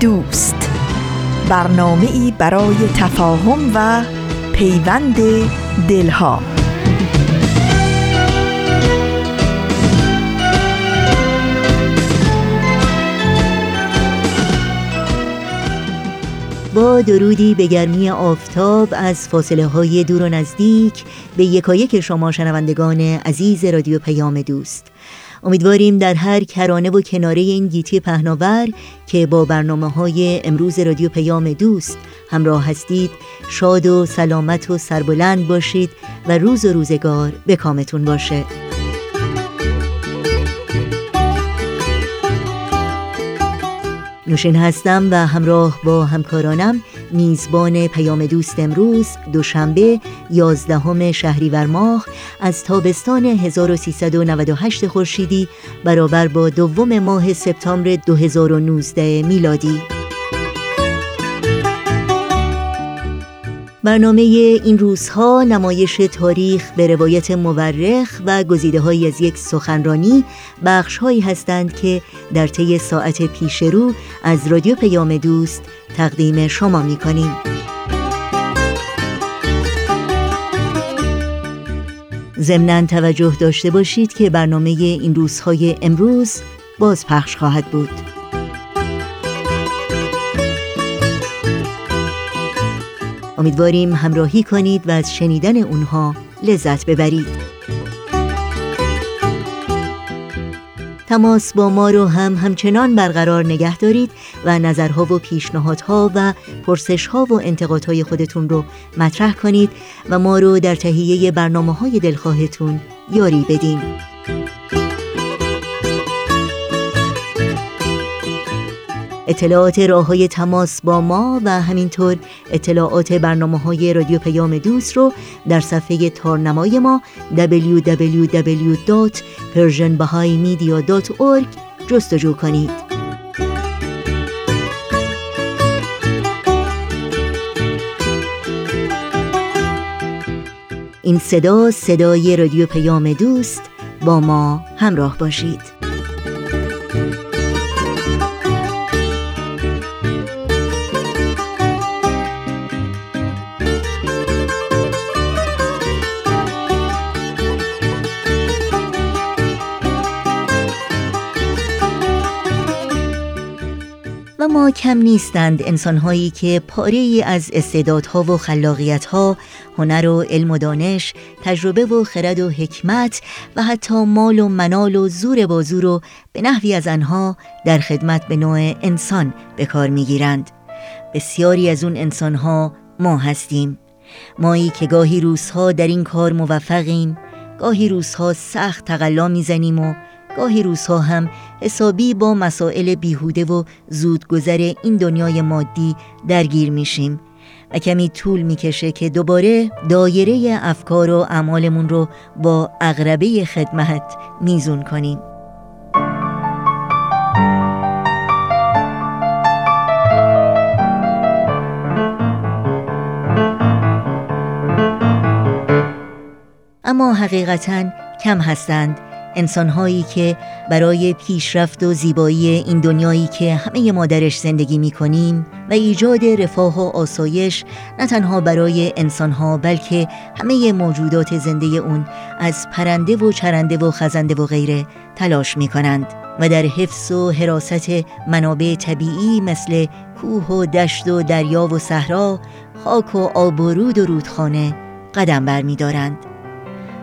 دوست. برنامه ای برای تفاهم و پیوند دلها. با درودی به گرمی آفتاب از فاصله های دور و نزدیک به یکایک شما شنوندگان عزیز رادیو پیام دوست. امیدواریم در هر کرانه و کناره این گیتی پهناور که با برنامه های امروز رادیو پیام دوست همراه هستید شاد و سلامت و سربلند باشید و روز و روزگار به کامتون باشه. نوشین هستم و همراه با همکارانم میزبان پیام دوست امروز دوشنبه 11 شهریور ماه از تابستان 1398 خورشیدی برابر با دوم ماه سپتامبر 2019 میلادی. برنامه این روزها نمایش تاریخ به روایت مورخ و گزیده های از یک سخنرانی بخش هایی هستند که در طی ساعت پیش رو از رادیو پیام دوست تقدیم شما می کنیم. ضمنا توجه داشته باشید که برنامه این روزهای امروز باز پخش خواهد بود. امیدواریم همراهی کنید و از شنیدن اونها لذت ببرید. تماس با ما رو هم همچنان برقرار نگه دارید و نظرها و پیشنهادها و پرسشها و انتقادهای خودتون رو مطرح کنید و ما رو در تهیه برنامه های دلخواهتون یاری بدین. اطلاعات راه های تماس با ما و همینطور اطلاعات برنامه های رادیو پیام دوست رو در صفحه تارنمای ما www.persianbahaimedia.org جستجو کنید. این صدا صدای رادیو پیام دوست با ما همراه باشید. کم نیستند انسانهایی که پاره از استعدادها و خلاقیتها، هنر و علم و دانش، تجربه و خرد و حکمت و حتی مال و منال و زور بازو رو به نحوی از آنها در خدمت به نوع انسان به کار می‌گیرند. بسیاری از اون انسانها ما هستیم. مایی که گاهی روزها در این کار موفقیم، گاهی روزها سخت تقلا می‌زنیم و گاهی روزها هم حسابی با مسائل بیهوده و زودگذر این دنیای مادی درگیر میشیم و کمی طول می‌کشه که دوباره دایره افکار و اعمالمون رو با اغربه خدمت میزون کنیم. اما حقیقتا کم هستند. انسانهایی که برای پیشرفت و زیبایی این دنیایی که همه ما درش زندگی می کنیم و ایجاد رفاه و آسایش نه تنها برای انسانها بلکه همه موجودات زنده اون از پرنده و چرنده و خزنده و غیره تلاش می کنند و در حفظ و حراست منابع طبیعی مثل کوه و دشت و دریا و صحرا خاک و آب و رود و رودخانه قدم برمیدارند.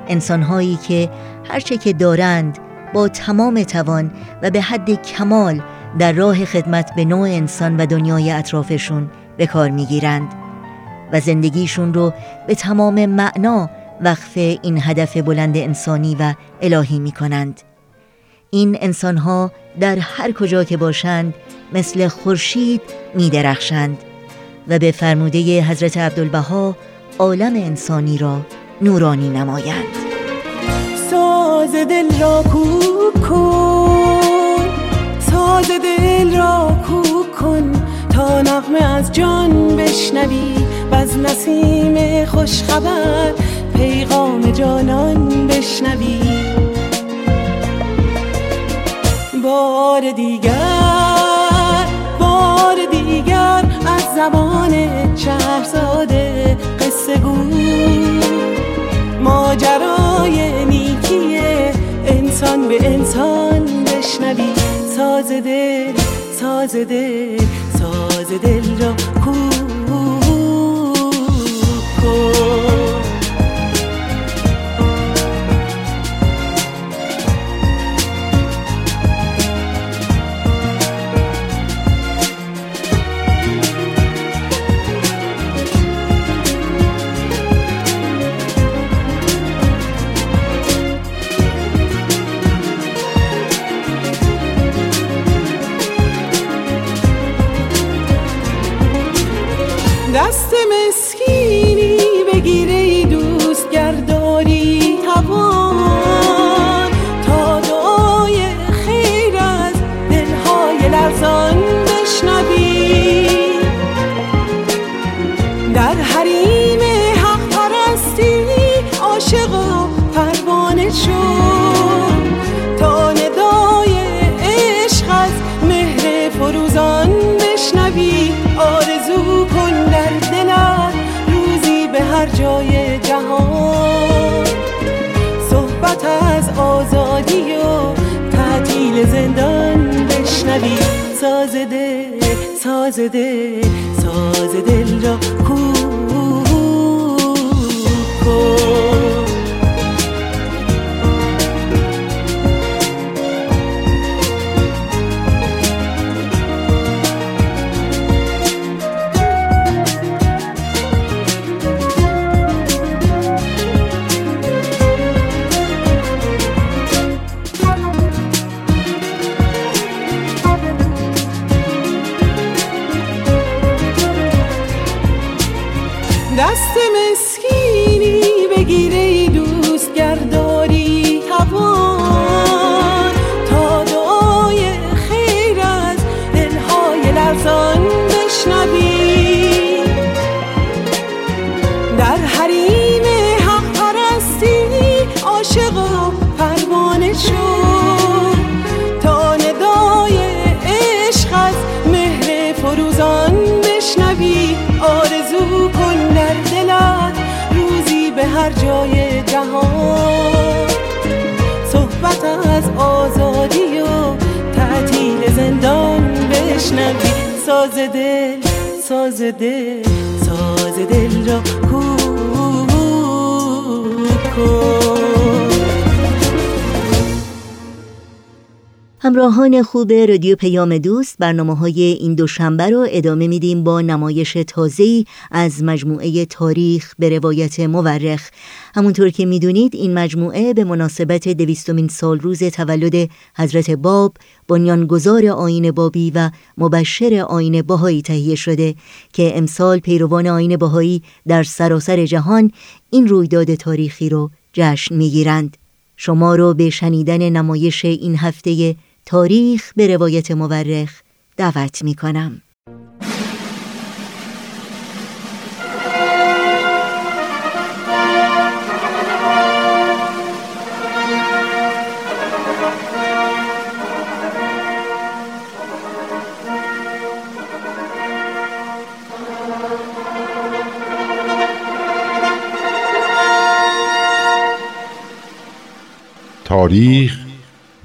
انسانهایی که هرچه که دارند با تمام توان و به حد کمال در راه خدمت به نوع انسان و دنیای اطرافشون به کار می‌گیرند و زندگیشون رو به تمام معنا وقف این هدف بلند انسانی و الهی می کنند. این انسانها در هر کجا که باشند مثل خورشید می درخشند و به فرموده حضرت عبدالبها عالم انسانی را نورانی نمایند. ساز دل را کوک کن ساز دل را کوک کن تا نغمه از جان بشنوی و از نسیم خوشخبر پیغام جانان بشنوی. بار دیگر بار دیگر از زمان شهرزاده ساز دل ساز دل ساز دل را کو ساز دل ساز دل ساز دل را کو بشنوی. ساز دل ساز دل ساز دل را کو کن. همراهان خوب رادیو پیام دوست برنامه های این دوشنبه رو ادامه میدیم با نمایش تازه‌ای از مجموعه تاریخ به روایت مورخ. همونطور که می‌دونید این مجموعه به مناسبت دویستمین سال روز تولد حضرت باب بنیانگذار آین بابی و مبشر آین باهایی تهیه شده که امسال پیروان آین باهایی در سراسر جهان این رویداد تاریخی رو جشن می‌گیرند. شما رو به شنیدن نمایش این هفته تاریخ به روایت مورخ دعوت می کنم. تاریخ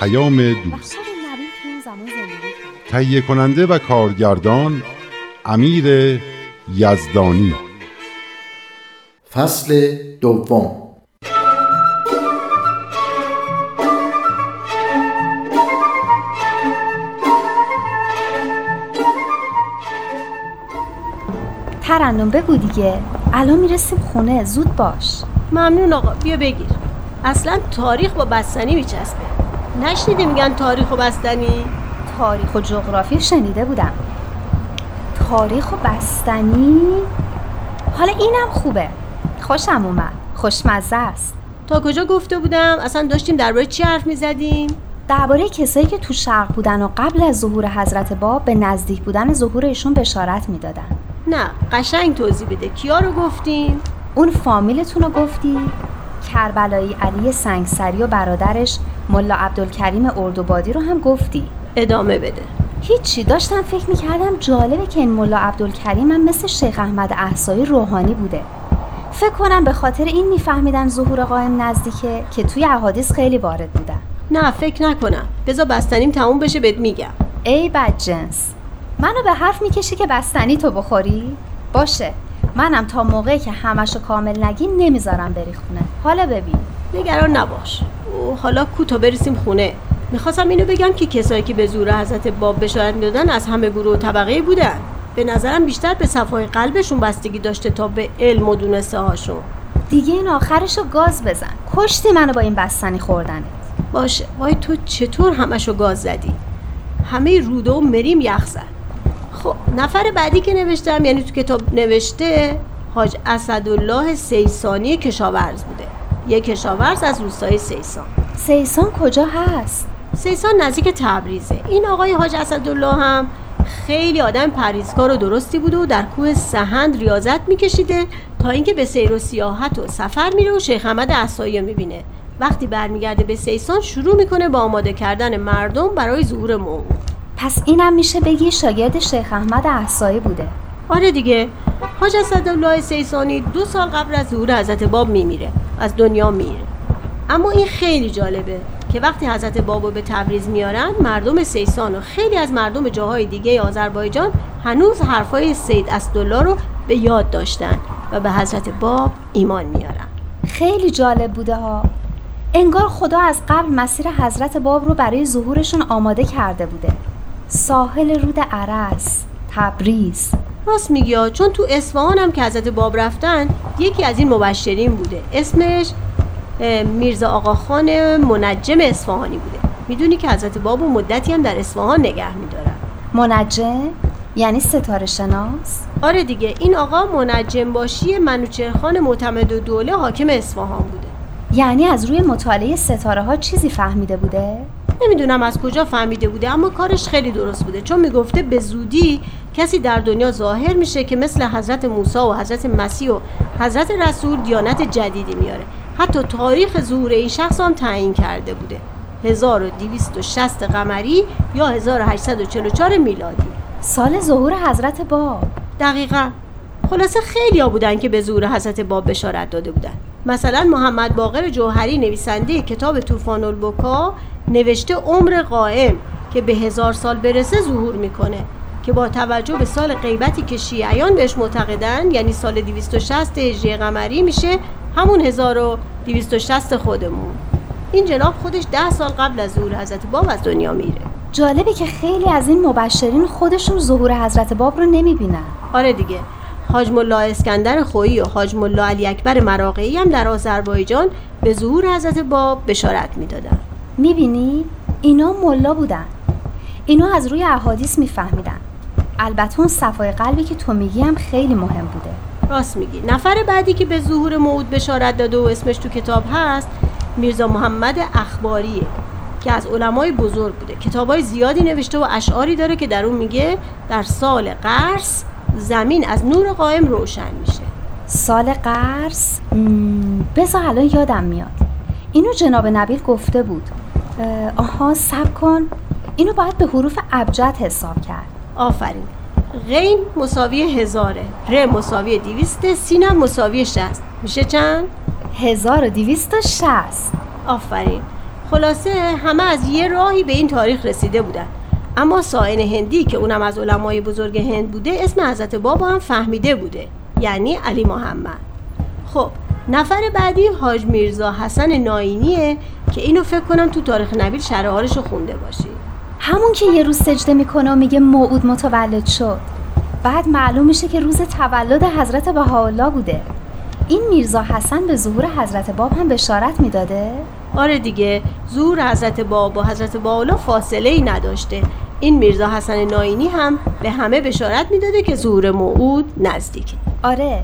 پیام دوست. تهیه کننده و کارگردان امیر یزدانی. فصل دوم. ترنم بگو دیگه. الان می‌رسیم خونه. زود باش. ممنون آقا. بیا بگیر. اصلا تاریخ با بستنی میچسبه. نشنیده میگن تاریخ و بستنی. تاریخ و جغرافی شنیده بودم. تاریخ و بستنی؟ حالا اینم خوبه. خوشم اومد. خوشمزه است. تا کجا گفته بودم؟ اصلا داشتیم درباره چی حرف می‌زدیم؟ درباره کسایی که تو شرق بودن و قبل از ظهور حضرت باب به نزدیک بودن ظهور ایشون بشارت می‌دادن. نه قشنگ توضیح بده. کیا رو گفتیم اون فامیلتون رو گفتی؟ کربلایی علی سنگسری و برادرش ملا عبدالکریم اردوبادی رو هم گفتی. ادامه بده. هیچی داشتم فکر می‌کردم جالبه که این ملا عبدالکریم هم مثل شیخ احمد احسایی روحانی بوده. فکر کنم به خاطر این میفهمیدن ظهور قائم نزدیکه که توی احادیث خیلی وارد بودن نه فکر نکنم. بذار بستنیم تموم بشه بهت میگم. ای بدجنس. منو به حرف می‌کشی که بستنی تو بخوری؟ باشه. منم تا موقعی که همشو کامل نگی نمی‌ذارم بری خونه. حالا ببین. نگران نباش. او حالا کو تا برسیم خونه. می‌خواستم اینو بگم که کسایی که به زور حضرت باب بشارت می‌دادن از همه گروه و طبقه بودن. به نظرم بیشتر به صفای قلبشون بستگی داشته تا به علم و دونسته هاشون. دیگه این آخرشو گاز بزن. کشتی منو با این بستنی خوردنت. باشه. وای تو چطور همشو گاز زدی؟ همه روده و مریم یخ زد. خب نفر بعدی که نوشتم یعنی تو کتاب نوشته حاج اسدالله سیسانی کشاورز بوده. یه کشاورز از روستای سیسان. سیسان کجا هست؟ سیسان نزدیک تبریزه. این آقای حاج اسدالله هم خیلی آدم پریزکار و درستی بوده و در کوه سهند ریاضت میکشیده تا اینکه به سیر و سیاحت و سفر میره و شیخ احمد احسایی می‌بینه. وقتی برمیگرده به سیسان شروع می‌کنه با آماده کردن مردم برای ظهور موعود. پس اینم میشه بگی شاگرد شیخ احمد احسایی بوده. آره دیگه. حاج اسدالله سیسانی دو سال قبل از ظهور حضرت باب میمیره. از دنیا میره اما این خیلی جالبه که وقتی حضرت بابو به تبریز میارن مردم سیسان و خیلی از مردم جاهای دیگه آذربایجان هنوز حرفای سید اسدالله رو به یاد داشتن و به حضرت باب ایمان میارن. خیلی جالب بوده ها. انگار خدا از قبل مسیر حضرت باب رو برای ظهورشون آماده کرده بوده. ساحل رود عرس تبریز. راست میگی چون تو اصفهان هم که حضرت باب رفتن یکی از این مبشرین بوده. اسمش میرزا آقاخان منجم اصفهانی بوده. می‌دونی که حضرت باب و مدتی هم در اصفهان نگه میدارن. منجم؟ یعنی ستاره شناس؟ آره دیگه این آقا منجم باشی منوچهرخان معتمد و دوله حاکم اصفهان بوده. یعنی از روی مطالعه ستاره ها چیزی فهمیده بوده؟ نمی‌دونم از کجا فهمیده بوده اما کارش خیلی درست بوده. چون می‌گفته به زودی کسی در دنیا ظاهر میشه که مثل حضرت موسی و حضرت مسیح و حضرت رسول دیانت جدیدی میاره. حتی تاریخ ظهور این شخص هم تعیین کرده بوده. 1260 قمری یا 1844 میلادی. سال ظهور حضرت باب. دقیقا. خلاصه خیلی ها بودن که به ظهور حضرت باب بشارت داده بودن. مثلا محمد باقر جوهری نویسنده کتاب طوفان البکا نوشته عمر قائم که به هزار سال برسه ظهور می‌کنه که با توجه به سال غیبتی که شیعیان بهش معتقدن یعنی سال 260 هجری قمری میشه همون 1260 خودمون. این جناب خودش ده سال قبل از ظهور حضرت باب از دنیا میره. جالبه که خیلی از این مبشرین خودشون ظهور حضرت باب رو نمی‌بینن. آره دیگه. حاج ملا اسکندر خویی و حاج ملا علی اکبر مراقعی هم در آذربایجان به ظهور حضرت باب بشارت می‌دادن. می‌بینی؟ اینا ملا بودن. اینا از روی احادیث میفهمیدن. البته اون صفای قلبی که تو میگی هم خیلی مهم بوده. راست میگی. نفر بعدی که به ظهور موعود بشارت داده و اسمش تو کتاب هست میرزا محمد اخباریه که از علمای بزرگ بوده. کتابای زیادی نوشته و اشعاری داره که در اون میگه در سال قرص زمین از نور قائم روشن میشه. سال قرص؟ مم، بذار الان یادم میاد. اینو جناب نبیل گفته بود. آها سب کن. اینو باید به حروف ابجد حساب کرد. آفرین. غین مساوی هزاره. ر مساوی دیویسته سینم مساوی شست میشه چند؟ 1260 آفرین. خلاصه همه از یه راهی به این تاریخ رسیده بودن. اما ساین هندی که اونم از علمای بزرگ هند بوده اسم حضرت بابا هم فهمیده بوده. یعنی علی محمد. خب نفر بعدی حاج میرزا حسن ناینیه که اینو فکر کنم تو تاریخ نبیل شرحالش رو خونده باشی. همون که یه روز سجده می‌کنه و میگه موعود متولد شد. بعد معلوم میشه که روز تولد حضرت بهاءالله بوده. این میرزا حسن به ظهور حضرت باب هم بشارت می‌داده؟ آره دیگه ظهور حضرت باب و حضرت باولا فاصله ای نداشته. این میرزا حسن ناینی هم به همه بشارت می‌داده که ظهور موعود نزدیکه. آره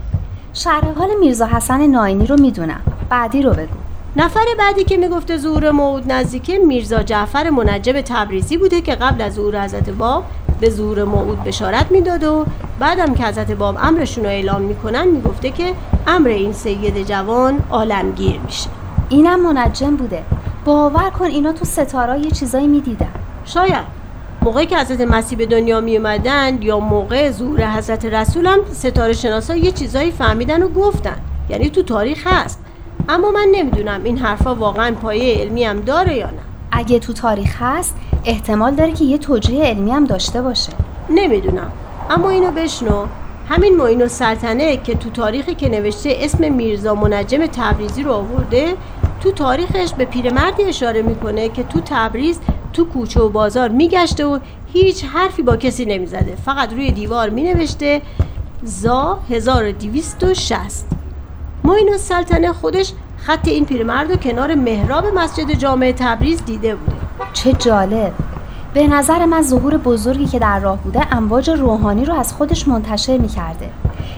شرح حال میرزا حسن ناینی رو می‌دونم. بعدی رو بگو. نفر بعدی که می‌گفته ظهور موعود نزدیکه میرزا جعفر منجب تبریزی بوده که قبل از ظهور حضرت باب به ظهور موعود بشارت می‌داد و بعدم که حضرت باب امرشون رو اعلام می‌کنن می‌گفته که امر این سید جوان عالمگیر میشه. اینم منجم بوده. باور کن اینا تو ستاره یه چیزایی می‌دیدن. شاید. موقعی که حضرت مسیح به دنیا می اومدن یا موقع ظهور حضرت رسول هم ستاره شناسا یه چیزایی فهمیدن و گفتن. یعنی تو تاریخ هست. اما من نمی‌دونم این حرفا واقعا پایه علمی هم داره یا نه. اگه تو تاریخ هست احتمال داره که یه توجیه علمی هم داشته باشه. نمی‌دونم. اما اینو بشنو. همین معین السلطنه که تو تاریخی که نوشته اسم میرزا منجم تبریزی رو آورده تو تاریخش به پیرمردی اشاره می‌کنه که تو تبریز تو کوچه و بازار میگشته و هیچ حرفی با کسی نمی‌زده. فقط روی دیوار مینوشته زا 1260 معین السلطنه خودش خط این پیرمرد رو کنار محراب مسجد جامع تبریز دیده بوده. چه جالب. به نظر من ظهور بزرگی که در راه بوده امواج روحانی رو از خودش منتشر می‌کرده.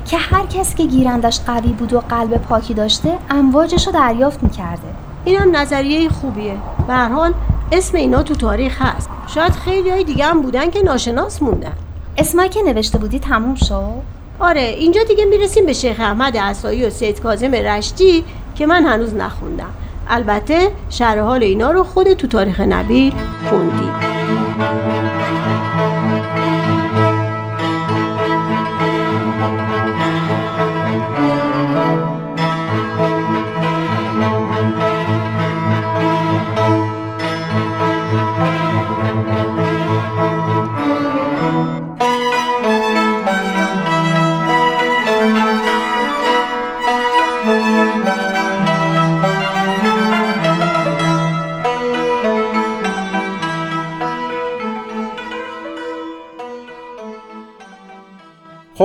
که هر کس که گیرندش قوی بود و قلب پاکی داشته امواجش رو دریافت می‌کرده. این هم نظریه خوبیه. به حال اسم اینا تو تاریخ هست. شاید خیلی های دیگه هم بودن که ناشناس موندن. اسمایی که نوشته بودی تموم شد؟ آره اینجا دیگه می‌رسیم به شیخ احمد عصایی و سید کاظم رشتی که من هنوز نخوندم. البته شرح حال اینا رو خود تو تاریخ نبیل خوندی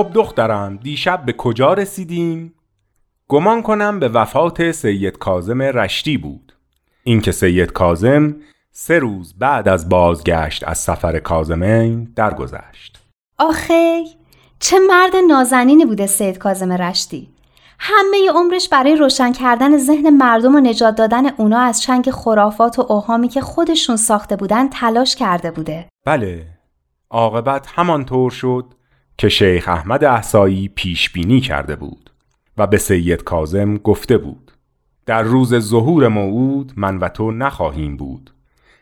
خب دخترم دیشب به کجا رسیدیم؟ گمان کنم به وفات سید کازم رشتی بود. اینکه سید کازم سه روز بعد از بازگشت از سفر کازمین درگذشت. آخه چه مرد نازنینی بوده سید کازم رشتی. همه عمرش برای روشن کردن ذهن مردم و نجات دادن اونا از چنگ خرافات و اوهامی که خودشون ساخته بودن تلاش کرده بوده. بله عاقبت همانطور شد که شیخ احمد احسایی پیش بینی کرده بود و به سید کازم گفته بود در روز ظهور موعود من و تو نخواهیم بود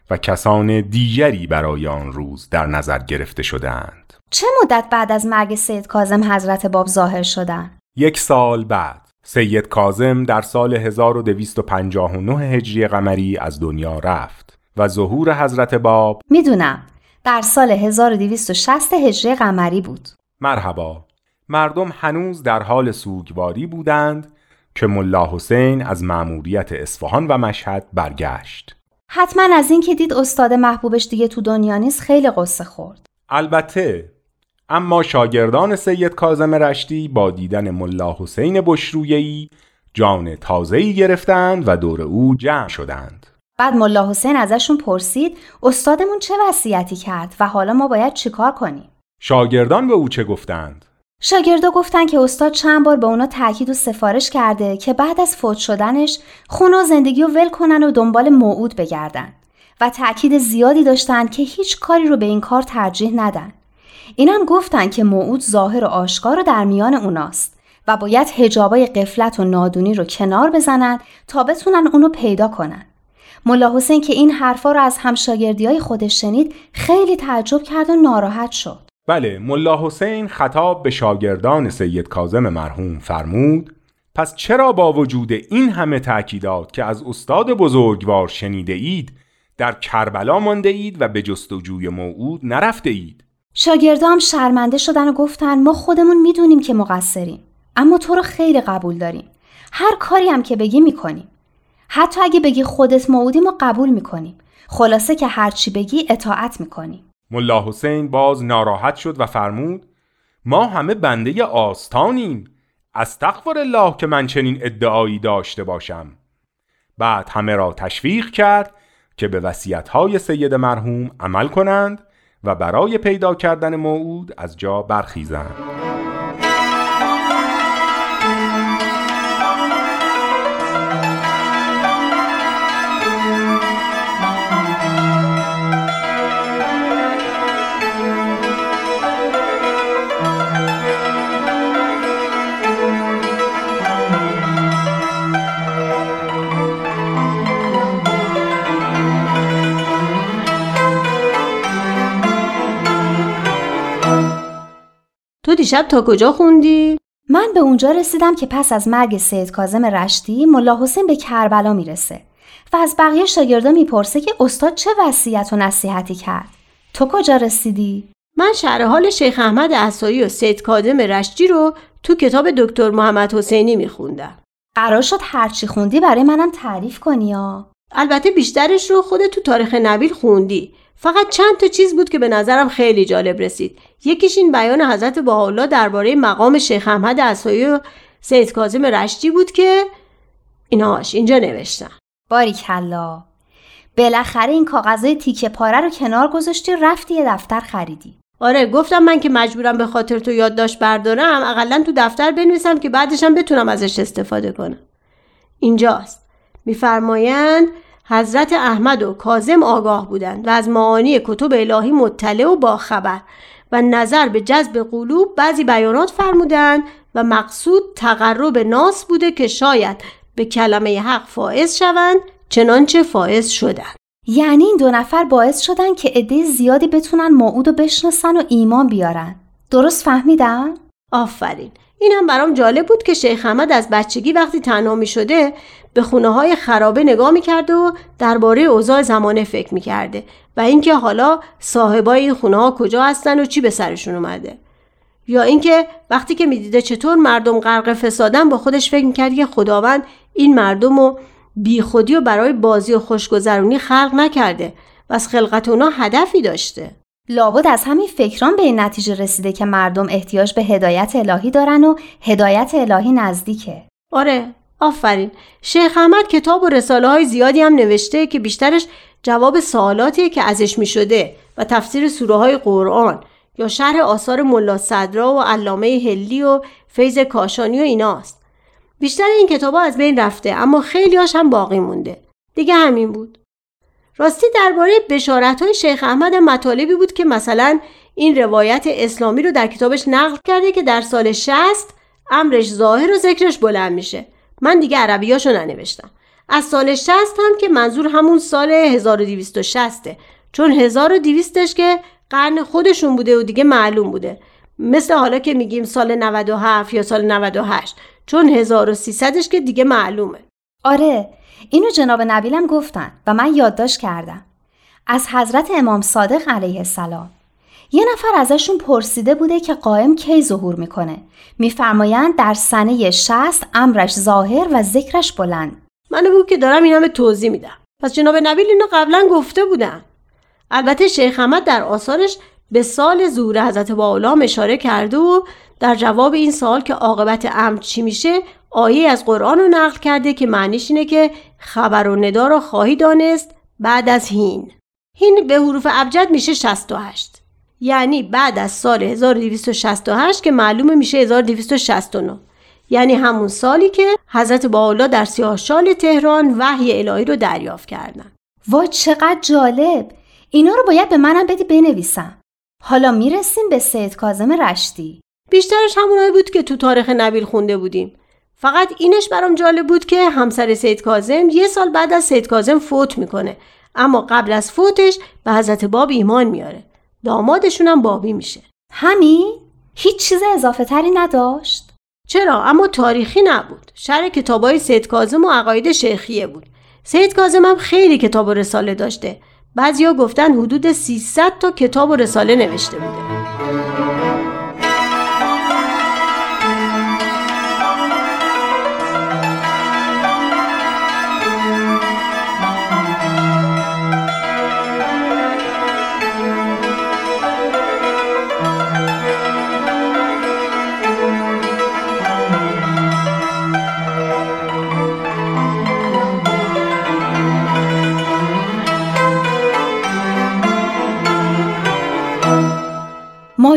و کسان دیگری برای آن روز در نظر گرفته شدند چه مدت بعد از مرگ سید کازم حضرت باب ظاهر شدن؟ یک سال بعد. سید کازم در سال 1259 هجری قمری از دنیا رفت و ظهور حضرت باب می‌دونم در سال 1260 هجری قمری بود. مرحبا. مردم هنوز در حال سوگواری بودند که ملا حسین از مأموریت اصفهان و مشهد برگشت. حتما از این که دید استاد محبوبش دیگه تو دنیا نیست خیلی قصه خورد. البته اما شاگردان سید کازم رشتی با دیدن ملا حسین بشرویهی جان تازه‌ای گرفتند و دور او جمع شدند. بعد ملا حسین ازشون پرسید استادمون چه وصیتی کرد و حالا ما باید چیکار کنیم؟ شاگردان به او چه گفتند؟ شاگردا گفتن که استاد چند بار به اونا تاکید و سفارش کرده که بعد از فوت شدنش خونه و زندگی رو ول کنن و دنبال موعود بگردن و تاکید زیادی داشتن که هیچ کاری رو به این کار ترجیح ندن. اینم گفتن که موعود ظاهر و آشکار رو در میان اوناست و باید هجابای قفلت و نادونی رو کنار بزنن تا بتونن اونو پیدا کنن. ملا حسین که این حرفا رو از همشاگردی های خودش شنید خیلی تعجب کرد و ناراحت شد. بله ملا حسین خطاب به شاگردان سید کازم مرحوم فرمود پس چرا با وجود این همه تأکیدات که از استاد بزرگوار شنیده اید در کربلا مانده اید و به جستجوی موعود نرفته اید؟ شاگردام شرمنده شدن و گفتن ما خودمون می‌دونیم که مقصریم اما تو رو خیلی قبول داریم. هر کاری هم که بگی می‌کنیم. حتی اگه بگی خودت موعودیم و قبول می‌کنیم. خلاصه که هرچی بگی اطاعت می‌کنیم. ملا حسین باز ناراحت شد و فرمود ما همه بنده آستانیم. استغفر الله که من چنین ادعایی داشته باشم. بعد همه را تشویق کرد که به وصیت‌های سید مرحوم عمل کنند و برای پیدا کردن موعود از جا برخیزند. تو دیشب تا کجا خوندی؟ من به اونجا رسیدم که پس از مرگ سید کازم رشتی ملا حسین به کربلا می‌رسه و از بقیه شاگردا می‌پرسه که استاد چه وصیت و نصیحتی کرد. تو کجا رسیدی؟ من شرح حال شیخ احمد احسایی و سید کادم رشتی رو تو کتاب دکتر محمد حسینی میخوندم. قرار شد هرچی خوندی برای منم تعریف کنی یا البته بیشترش رو خودت تو تاریخ نبیل خوندی. فقط چند تا چیز بود که به نظرم خیلی جالب رسید. یکیش این بیان حضرت بهاءالله درباره مقام شیخ احمد عصایی و سید کاظم رشتی بود که ایناش اینجا نوشتم باریکلا بالاخره این کاغذهای تیکه پاره رو کنار گذاشتی رفتی یه دفتر خریدی. آره گفتم من که مجبورم به خاطر تو یادداشت بردارم اقلا تو دفتر بنویسم که بعدشم بتونم ازش استفاده کنم. اینجاست. میفرمایند حضرت احمد و کازم آگاه بودند و از معانی کتب الهی مطلع و باخبر و نظر به جذب قلوب بعضی بیانات فرمودند و مقصود تقرب ناس بوده که شاید به کلمه حق فائز شوند چنانچه فائز شدند. یعنی این دو نفر باعث شدن که عده زیادی بتونن موعود و بشناسن و ایمان بیارن. درست فهمیدم؟ آفرین. این هم برام جالب بود که شیخ احمد از بچگی وقتی تنها می شده به خونه های خرابه نگاه می‌کرده و درباره اوضاع زمانه فکر می‌کرده و اینکه حالا صاحبای این خونه ها کجا هستن و چی به سرشون اومده. یا اینکه وقتی که می‌دیده چطور مردم غرق فسادن با خودش فکر می‌کرد که خداوند این مردم رو بیخودی و برای بازی و خوشگذرونی خلق نکرده و از خلقت اونا هدفی داشته. لابد از همین فکران به این نتیجه رسیده که مردم احتیاج به هدایت الهی دارن و هدایت الهی نزدیکه آره آفرین شیخ احمد کتاب و رساله های زیادی هم نوشته که بیشترش جواب سوالاتیه که ازش می شده و تفسیر سوره های قرآن یا شرح آثار ملا صدرا و علامه هلی و فیض کاشانی و ایناست. بیشتر این کتاب از بین رفته اما خیلیاش هم باقی مونده. دیگه همین بود. راستی درباره بشارت های شیخ احمد مطالبی بود که مثلا این روایت اسلامی رو در کتابش نقل کرده که در سال 60 امرش ظاهر و ذکرش بلند میشه. من دیگه عربیاشو ننوشتم. از سال 60 هم که منظور همون سال 1260 چون 1200ش که قرن خودشون بوده و دیگه معلوم بوده. مثل حالا که میگیم سال 97 یا سال 98 چون 1300ش که دیگه معلومه. آره اینو جناب نبیلم گفتن و من یادداشت کردم. از حضرت امام صادق علیه السلام. یه نفر ازشون پرسیده بوده که قائم کی ظهور می‌کنه. میفرمایند در سنه شست امرش ظاهر و ذکرش بلند. من بود که دارم این همه توضیح میدم. پس جناب نبیل اینو قبلا گفته بودن. البته شیخ احمد در آثارش به سال ظهور حضرت باولا اشاره کرده و در جواب این سال که عاقبت امر چی میشه آیه از قرآن رو نقل کرده که معنیش اینه که خبر و ندا رو خواهی دانست بعد از هین. هین به حروف ابجد میشه 68 یعنی بعد از سال 1268 که معلوم میشه 1269 یعنی همون سالی که حضرت باولا در سیاهشال تهران وحی الهی رو دریافت کردن. وا چقدر جالب. اینا رو باید به منم بدی بنویسم. حالا می‌رسیم به سید کازم رشتی. بیشترش همونایی بود که تو تاریخ نبیل خونده بودیم. فقط اینش برام جالب بود که همسر سید کازم یه سال بعد از سید کازم فوت می‌کنه. اما قبل از فوتش به حضرت باب ایمان میاره. دامادشون هم بابی میشه. همین هیچ چیز اضافه تری نداشت؟ چرا؟ اما تاریخی نبود. شرح کتابای سید کازم و عقاید شیخیه بود. سید کازم هم خیلی کتاب و رساله داشته. بعضیا گفتن حدود 300 تا کتاب و رساله نوشته بوده.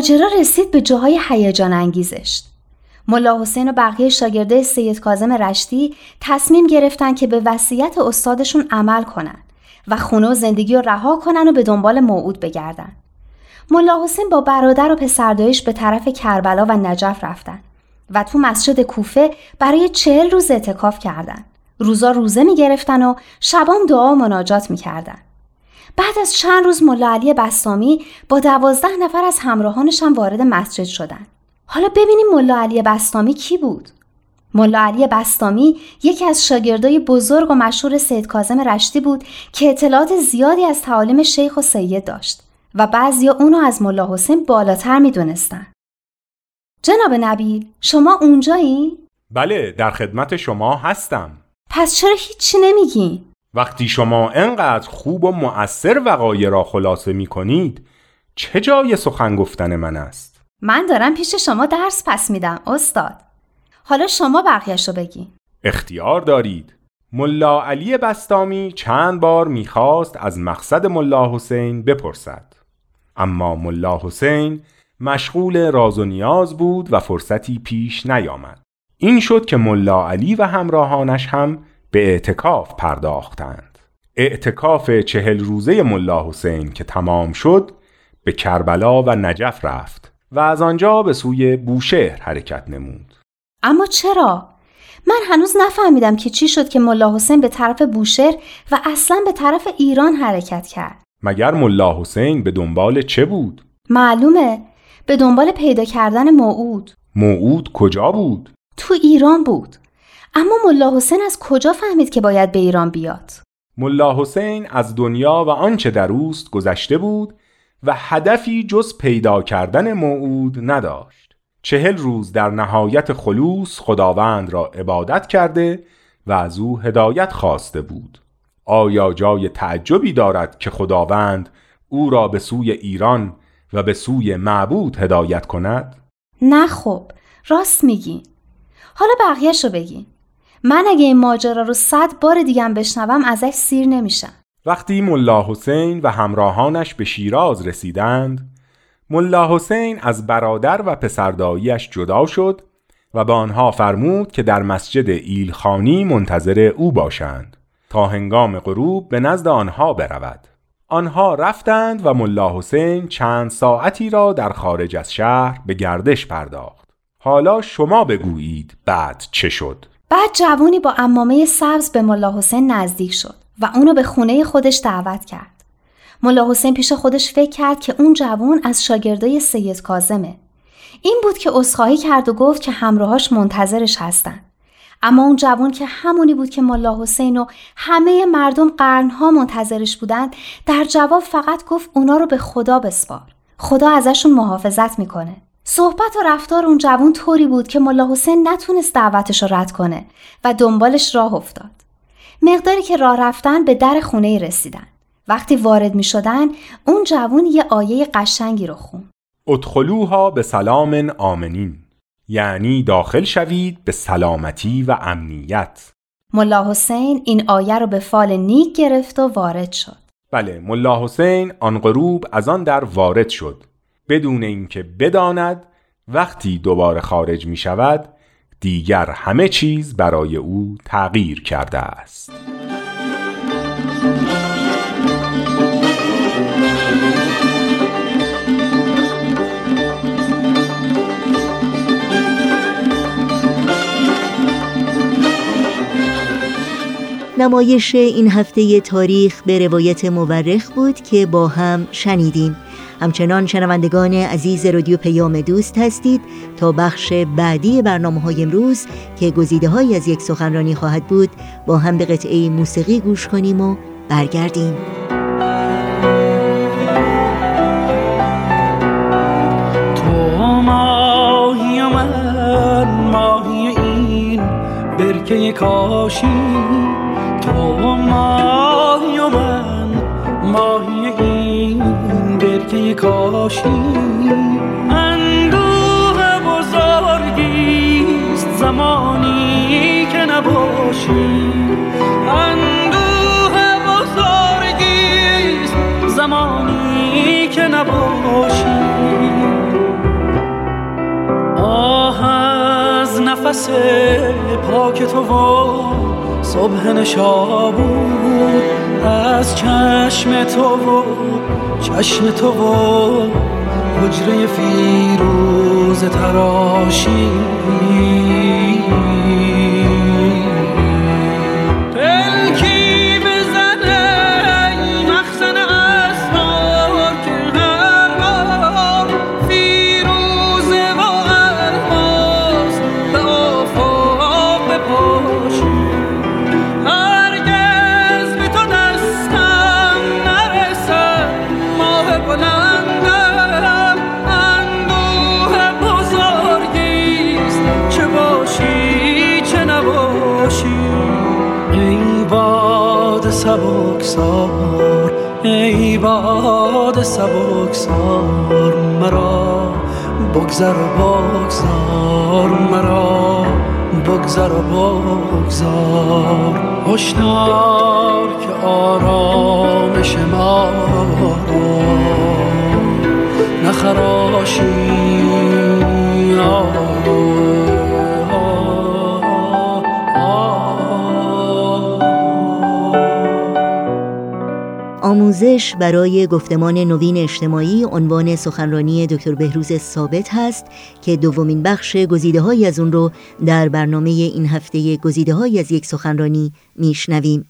ماجرا رسید به جاهای هیجان انگیزش. ملا حسین و بقیه شاگرده سید کازم رشتی تصمیم گرفتن که به وصیت استادشون عمل کنن و خونه و زندگی رو رها کنن و به دنبال موعود بگردن. ملا حسین با برادر و پسردایش به طرف کربلا و نجف رفتن و تو مسجد کوفه برای چهل روز اعتکاف کردند. روزا روزه می گرفتن و شبام دعا و مناجات می کردن. بعد از چند روز ملا علی بستامی با دوازده نفر از همراهانش هم وارد مسجد شدند. حالا ببینیم ملا علی بستامی کی بود؟ ملا علی بستامی یکی از شاگردای بزرگ و مشهور سید کازم رشتی بود که اطلاعات زیادی از تعالیم شیخ و سید داشت و بعضیا اونو از ملا حسین بالاتر می‌دونستن. جناب نبیل شما اونجایی؟ بله در خدمت شما هستم پس چرا هیچی نمیگین؟ وقتی شما انقدر خوب و مؤثر وقایع را خلاصه می کنید چه جای سخن گفتن من است؟ من دارم پیش شما درس پس میدم استاد. حالا شما بقیهش رو بگین. اختیار دارید ملا علی بستامی چند بار می‌خواست از مقصد ملا حسین بپرسد اما ملا حسین مشغول راز و نیاز بود و فرصتی پیش نیامد این شد که ملا علی و همراهانش هم به اعتکاف پرداختند اعتکاف چهل روزه ملا حسین که تمام شد به کربلا و نجف رفت و از آنجا به سوی بوشهر حرکت نمود اما چرا؟ من هنوز نفهمیدم که چی شد که ملا حسین به طرف بوشهر و اصلا به طرف ایران حرکت کرد. مگر ملا حسین به دنبال چه بود؟ معلومه به دنبال پیدا کردن موعود. موعود کجا بود؟ تو ایران بود. اما ملا حسین از کجا فهمید که باید به ایران بیاد؟ ملا حسین از دنیا و آنچه در اوست گذشته بود و هدفی جز پیدا کردن موعود نداشت. چهل روز در نهایت خلوص خداوند را عبادت کرده و از او هدایت خواسته بود. آیا جای تعجبی دارد که خداوند او را به سوی ایران و به سوی معبود هدایت کند؟ نه خب راست میگین. حالا بقیهش رو بگین. من اگه این ماجرا رو صد بار دیگم بشنوم ازش سیر نمیشم. وقتی ملا حسین و همراهانش به شیراز رسیدند ملا حسین از برادر و پسرداییش جدا شد و به آنها فرمود که در مسجد ایلخانی منتظر او باشند تا هنگام غروب به نزد آنها برود. آنها رفتند و ملا حسین چند ساعتی را در خارج از شهر به گردش پرداخت. حالا شما بگویید بعد چه شد. بعد جوونی با امامه سبز به ملا حسین نزدیک شد و اونو به خونه خودش دعوت کرد. ملا حسین پیش خودش فکر کرد که اون جوون از شاگردای سید کازمه. این بود که عذرخواهی کرد و گفت که همراهاش منتظرش هستن. اما اون جوون که همونی بود که ملا حسین و همه مردم قرنها منتظرش بودند در جواب فقط گفت اونا رو به خدا بسپار. خدا ازشون محافظت می‌کنه. صحبت و رفتار اون جوون طوری بود که ملا حسین نتونست دعوتش رو رد کنه و دنبالش راه افتاد. مقداری که راه رفتن به در خونه رسیدن. وقتی وارد می شدن اون جوون یه آیه قشنگی رو خون. ادخلوها به سلام آمنین یعنی داخل شوید به سلامتی و امنیت ملا حسین این آیه رو به فال نیک گرفت و وارد شد. بله ملا حسین آن غروب از آن در وارد شد بدون اینکه بداند وقتی دوباره خارج می شود دیگر همه چیز برای او تغییر کرده است. نمایش این هفته تاریخ به روایت مورخ بود که با هم شنیدیم. همچنان شنوندگان عزیز رادیو پیام دوست هستید تا بخش بعدی برنامه های امروز که گزیده های از یک سخنرانی خواهد بود با هم به قطعه موسیقی گوش کنیم و برگردیم. تو ماهی من برکه کاشی. تو ماهی و من ماهی این برکه کاشی. اندوه بزرگیست زمانی که نباشی. اندوه بزرگیست زمانی که نباشی. آه از نفس پاک تو و صبح نشابود از چشم تو و چشم تو و حجره فیروز تراشی. مرا بگذر و بگذار مرا بگذر و بگذار. هشدار که آرامش ما. را نخراشی آموزش برای گفتمان نوین اجتماعی عنوان سخنرانی دکتر بهروز ثابت هست که دومین بخش گزیده های از اون رو در برنامه این هفته گزیده های از یک سخنرانی میشنویم.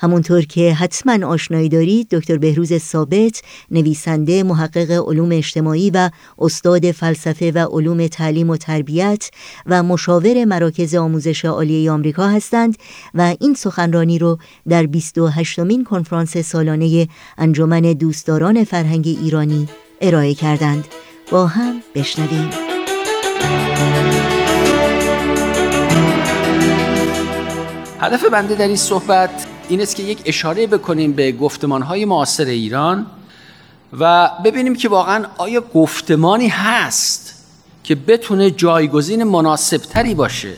همونطور که حتما آشنایی دارید دکتر بهروز ثابت نویسنده محقق علوم اجتماعی و استاد فلسفه و علوم تعلیم و تربیت و مشاور مراکز آموزش عالی آمریکا هستند و این سخنرانی رو در 28 مین کنفرانس سالانه انجمن دوستداران فرهنگ ایرانی ارائه کردند. با هم بشنویم. هدف بنده در این صحبت این است که یک اشاره بکنیم به گفتمانهای معاصر ایران و ببینیم که واقعا آیا گفتمانی هست که بتونه جایگزین مناسبتری باشه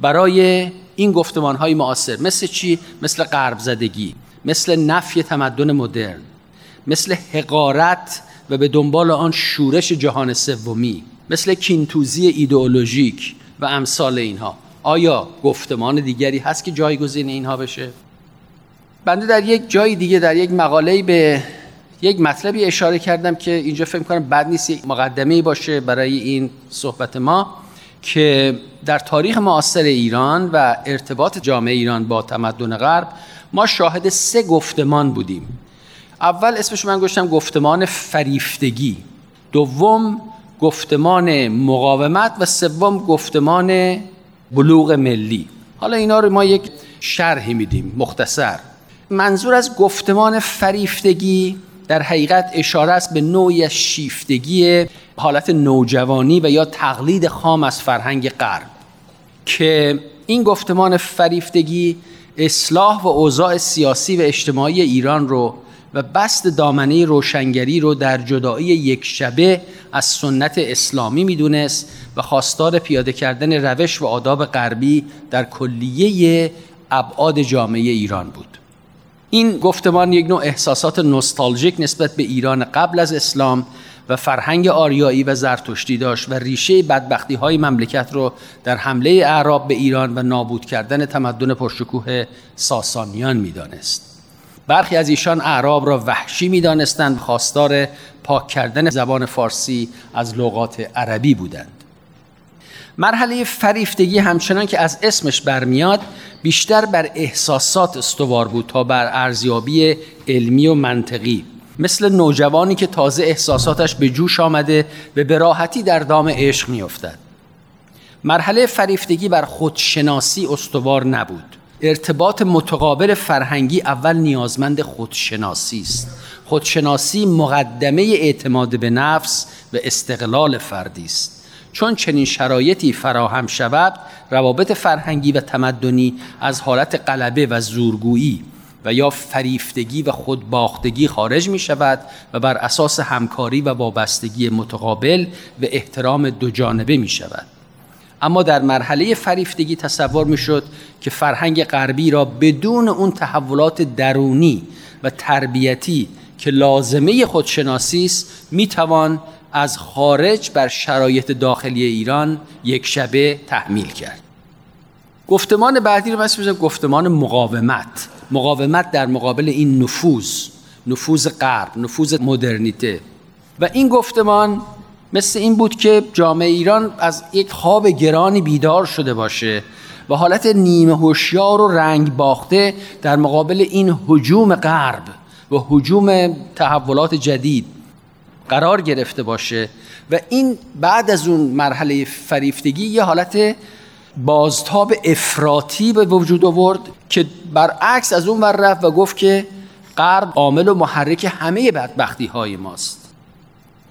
برای این گفتمانهای معاصر مثل چی؟ مثل غرب زدگی مثل نفی تمدن مدرن مثل حقارت و به دنبال آن شورش جهان سومی مثل کینتوزی ایدئولوژیک و امثال اینها آیا گفتمان دیگری هست که جایگزین اینها بشه؟ بنده در یک جای دیگه در یک مقاله به یک مطلبی اشاره کردم که اینجا فکر کنم بد نیست یک مقدمه باشه برای این صحبت ما که در تاریخ معاصر ایران و ارتباط جامعه ایران با تمدن غرب ما شاهد سه گفتمان بودیم. اول اسمش من گوشتم گفتمان فریفتگی دوم گفتمان مقاومت و سوم گفتمان بلوغ ملی. حالا اینا رو ما یک شرحی میدیم مختصر. منظور از گفتمان فریفتگی در حقیقت اشاره است به نوعی شیفتگی حالت نوجوانی و یا تقلید خام از فرهنگ غرب که این گفتمان فریفتگی اصلاح و اوضاع سیاسی و اجتماعی ایران رو و بست دامنه روشنگری رو در جدایی یک شبه از سنت اسلامی می‌دونست و خواستار پیاده کردن روش و آداب غربی در کلیه ابعاد جامعه ایران بود این گفتمان یک نوع احساسات نوستالژیک نسبت به ایران قبل از اسلام و فرهنگ آریایی و زرتشتی داشت و ریشه بدبختی های مملکت رو در حمله اعراب به ایران و نابود کردن تمدن پرشکوه ساسانیان می‌دانست. برخی از ایشان اعراب را وحشی می‌دانستند خواستار پاک کردن زبان فارسی از لغات عربی بودند. مرحله فریفتگی همچنان که از اسمش برمیاد بیشتر بر احساسات استوار بود تا بر ارزیابی علمی و منطقی. مثل نوجوانی که تازه احساساتش به جوش آمده و به راحتی در دام عشق میافتد. مرحله فریفتگی بر خودشناسی استوار نبود. ارتباط متقابل فرهنگی اول نیازمند خودشناسی است. خودشناسی مقدمه اعتماد به نفس و استقلال فردی است. چون چنین شرایطی فراهم شود روابط فرهنگی و تمدنی از حالت قلبه و زورگویی و یا فریفتگی و خودباختگی خارج می شود و بر اساس همکاری و وابستگی متقابل و احترام دو جانبه می شود اما در مرحله فریفتگی تصور می شد که فرهنگ غربی را بدون اون تحولات درونی و تربیتی که لازمه خودشناسی است می توان از خارج بر شرایط داخلی ایران یک شبه تحمیل کرد. گفتمان بعدی رو بس گفتمان مقاومت. مقاومت در مقابل این نفوذ نفوذ غرب نفوذ مدرنیته. و این گفتمان مثل این بود که جامعه ایران از یک خواب گرانی بیدار شده باشه و حالت نیمه هوشیار و رنگ باخته در مقابل این حجوم غرب و حجوم تحولات جدید قرار گرفته باشه و این بعد از اون مرحله فریفتگی یه حالت بازتاب افراطی به وجود آورد که برعکس از اون ور رفت و گفت که غرب عامل و محرک همه بدبختی های ماست.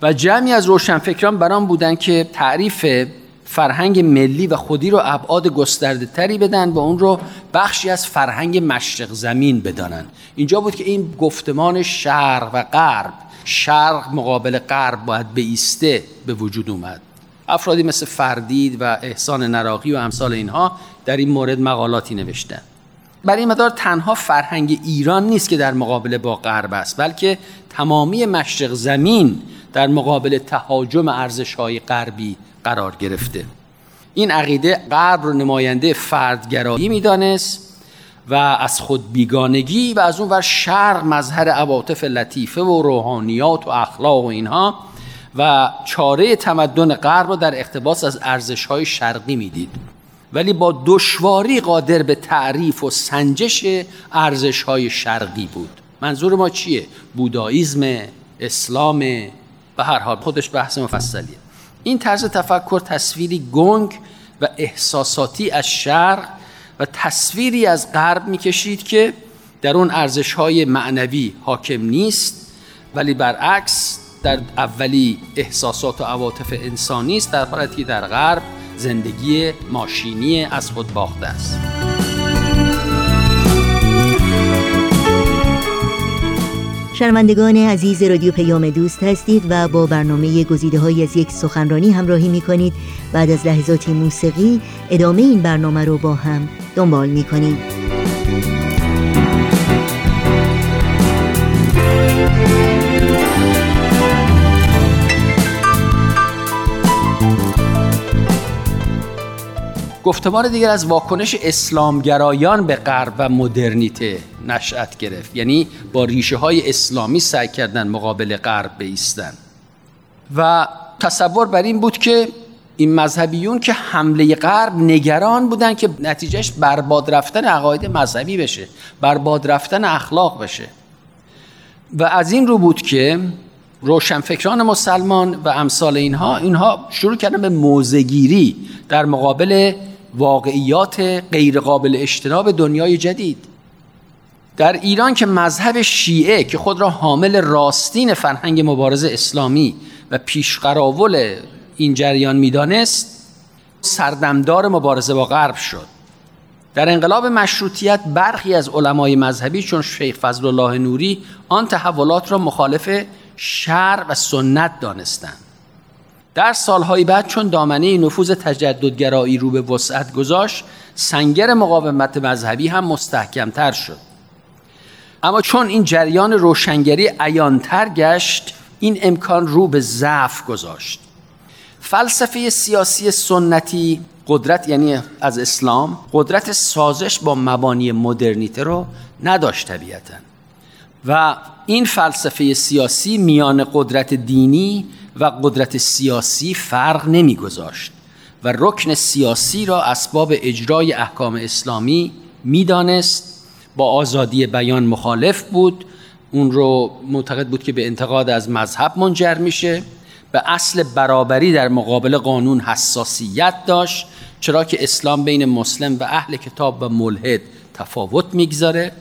و جمعی از روشنفکران برام بودن که تعریف فرهنگ ملی و خودی رو ابعاد گسترده تری بدن و اون رو بخشی از فرهنگ مشرق زمین بدانن. اینجا بود که این گفتمان شرق و غرب شرق مقابل غرب باید بیسته به وجود اومد. افرادی مثل فردید و احسان نراقی و امثال اینها در این مورد مقالاتی نوشتن. برای این مدار تنها فرهنگ ایران نیست که در مقابله با غرب است بلکه تمامی مشرق زمین در مقابل تهاجم ارزش های غربی قرار گرفته. این عقیده غرب رو نماینده فردگرایی می‌دانست و از خود بیگانگی و از اون ور شرق مظهر عواطف لطیفه و روحانیات و اخلاق و اینها و چاره تمدن غرب رو در اقتباس از ارزش های شرقی می‌دید. ولی با دشواری قادر به تعریف و سنجش ارزش های شرقی بود. منظور ما چیه؟ بوداییزم، اسلام به هر حال خودش بحث مفصلیه. این طرز تفکر تصویری گنگ و احساساتی از شرق و تصویری از غرب می‌کشید که در اون ارزش های معنوی حاکم نیست ولی برعکس در اولی احساسات و عواطف انسانی است در حالتی در غرب زندگی ماشینی از خود باخته است. شنوندگان عزیز رادیو پیام دوست هستید و با برنامه گزیده های از یک سخنرانی همراهی می کنید بعد از لحظاتی موسیقی ادامه این برنامه رو با هم دنبال می کنید گفتمان دیگر از واکنش اسلامگرایان به غرب و مدرنیته. نشأت گرفت. یعنی با ریشه های اسلامی سعی کردن مقابل غرب بیستن. و تصور بر این بود که این مذهبیون که حمله غرب نگران بودن که نتیجهش برباد رفتن عقاید مذهبی بشه برباد رفتن اخلاق بشه. و از این رو بود که روشنفکران مسلمان و امثال اینها اینها شروع کردن به موزگیری در مقابل واقعیات غیرقابل اجتناب دنیای جدید. در ایران که مذهب شیعه که خود را حامل راستین فرهنگ مبارزه اسلامی و پیشقراول این جریان می‌دانست سردمدار مبارزه با غرب شد. در انقلاب مشروطیت برخی از علمای مذهبی چون شیخ فضل الله نوری آن تحولات را مخالف شر و سنت دانستند. در سالهای بعد چون دامنه نفوذ تجددگرایی رو به وسعت گذاشت سنگر مقاومت مذهبی هم مستحکمتر شد. اما چون این جریان روشنگری عیانتر گشت این امکان رو به ضعف گذاشت. فلسفه سیاسی سنتی قدرت یعنی از اسلام قدرت سازش با مبانی مدرنیته رو نداشت طبیعتا. و این فلسفه سیاسی میان قدرت دینی و قدرت سیاسی فرق نمیگذاشت و رکن سیاسی را اسباب اجرای احکام اسلامی می‌دانست با آزادی بیان مخالف بود. اون رو معتقد بود که به انتقاد از مذهب منجر میشه. به اصل برابری در مقابل قانون حساسیت داشت چرا که اسلام بین مسلم و اهل کتاب و ملحد تفاوت می‌گذاره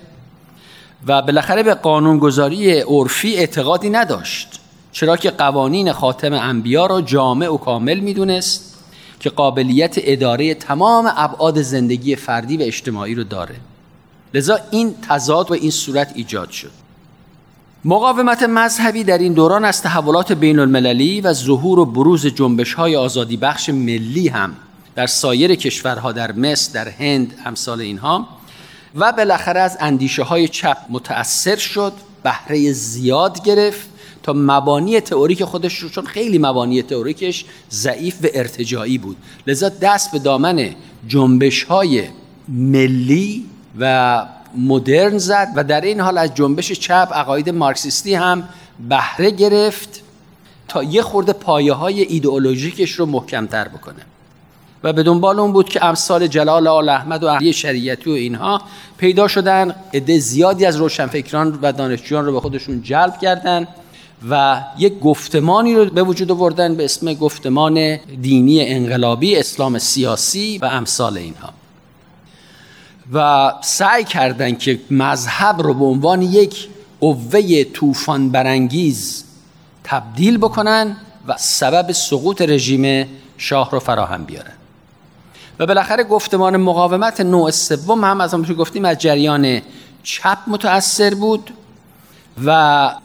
و بالاخره به قانونگذاری عرفی اعتقادی نداشت چرا که قوانین خاتم انبیا را جامع و کامل می‌دونست که قابلیت اداره تمام ابعاد زندگی فردی و اجتماعی رو داره. لذا این تضاد و این صورت ایجاد شد. مقاومت مذهبی در این دوران از تحولات بین المللی و ظهور و بروز جنبش های آزادی بخش ملی هم در سایر کشورها در مصر در هند امثال اینها و بالاخره از اندیشه های چپ متأثر شد بهره زیاد گرفت تا مبانی تئوریک خودش رو چون خیلی مبانی تئوریکش ضعیف و ارتجاعی بود. لذا دست به دامن جنبش های ملی و مدرن زد و در این حال از جنبش چپ عقاید مارکسیستی هم بهره گرفت تا یه خورده پایه های ایدئولوژیکش رو محکمتر بکنه. و به دنبال اون بود که امثال جلال آل احمد و علی شریعتی و اینها پیدا شدن عده زیادی از روشنفکران و دانشجویان رو به خودشون جلب کردند و یک گفتمانی رو به وجود آوردن به اسم گفتمان دینی انقلابی اسلام سیاسی و امثال اینها. و سعی کردند که مذهب رو به عنوان یک قوه طوفان برانگیز تبدیل بکنن و سبب سقوط رژیم شاه رو فراهم بیارن. و بالاخره گفتمان مقاومت نوع سوم هم از همونطور گفتیم از جریان چپ متأثر بود و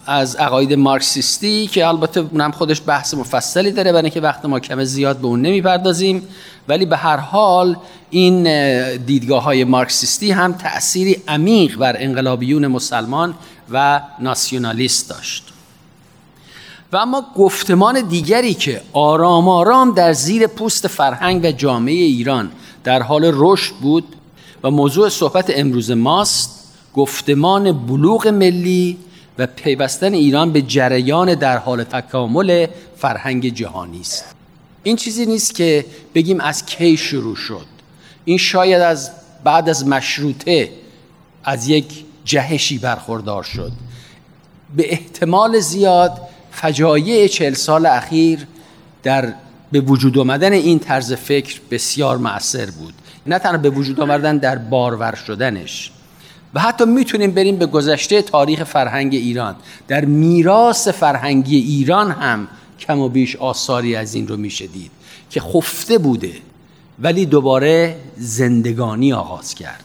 از عقاید مارکسیستی که البته اونم خودش بحث مفصلی داره برای اینکه وقت ما کم زیاد به اون نمی‌پردازیم. ولی به هر حال این دیدگاه های مارکسیستی هم تأثیری عمیق بر انقلابیون مسلمان و ناسیونالیست داشت. و اما گفتمان دیگری که آرام آرام در زیر پوست فرهنگ و جامعه ایران در حال رشد بود و موضوع صحبت امروز ماست گفتمان بلوغ ملی و پیوستن ایران به جریان در حال تکامل فرهنگ جهانی است. این چیزی نیست که بگیم از کی شروع شد. این شاید از بعد از مشروطه از یک جهشی برخوردار شد. به احتمال زیاد فجایع چهل سال اخیر در به وجود آمدن این طرز فکر بسیار مؤثر بود. نه تنها به وجود آمدن در بارور شدنش. و حتی می‌تونیم بریم به گذشته تاریخ فرهنگ ایران. در میراث فرهنگی ایران هم کم و بیش آثاری از این رو میشه دید که خفته بوده ولی دوباره زندگانی آغاز کرد.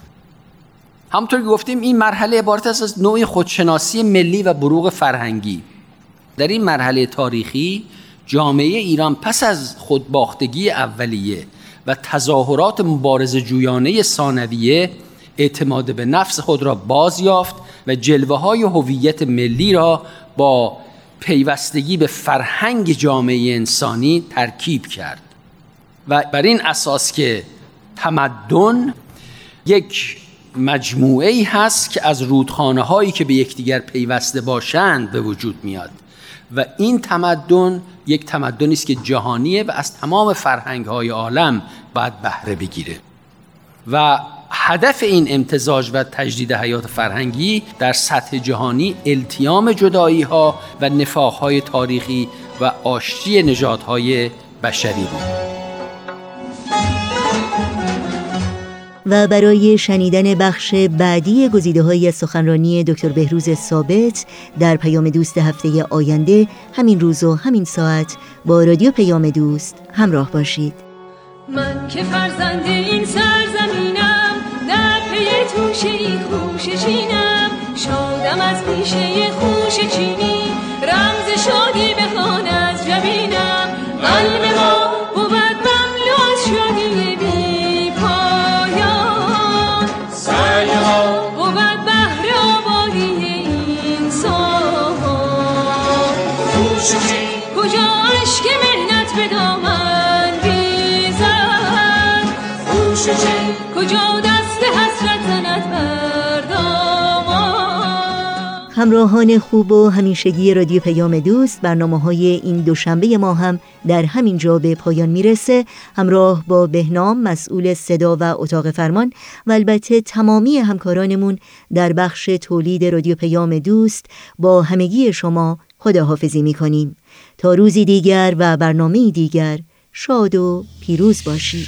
همونطور که گفتیم این مرحله عبارت است از نوع خودشناسی ملی و بروغ فرهنگی. در این مرحله تاریخی جامعه ایران پس از خودباختگی اولیه و تظاهرات مبارز جویانه ثانویه اعتماد به نفس خود را باز یافت و جلوه های هویت ملی را با پیوستگی به فرهنگ جامعه انسانی ترکیب کرد. و بر این اساس که تمدن یک مجموعه ای هست که از رودخانه هایی که به یکدیگر پیوسته باشند به وجود میاد. و این تمدن یک تمدنی است که جهانیه و از تمام فرهنگ های عالم باید بهره بگیره. و هدف این امتزاج و تجدید حیات فرهنگی در سطح جهانی التیام جدایی ها و نفاق های تاریخی و آشتی نژادهای بشری بود. و برای شنیدن بخش بعدی گزیده های سخنرانی دکتر بهروز ثابت در پیام دوست هفته آینده همین روز و همین ساعت با رادیو پیام دوست همراه باشید. من که فرزند این پی توشه ای خوش چینم شادم از پیشه خوش چینی. رمز شادی بخوان همراهان خوب و همیشگی رادیو پیام دوست برنامه های این دوشنبه ما هم در همین جا به پایان می‌رسه. همراه با بهنام مسئول صدا و اتاق فرمان و البته تمامی همکارانمون در بخش تولید رادیو پیام دوست با همگی شما خداحافظی می‌کنیم. تا روزی دیگر و برنامه دیگر شاد و پیروز باشید.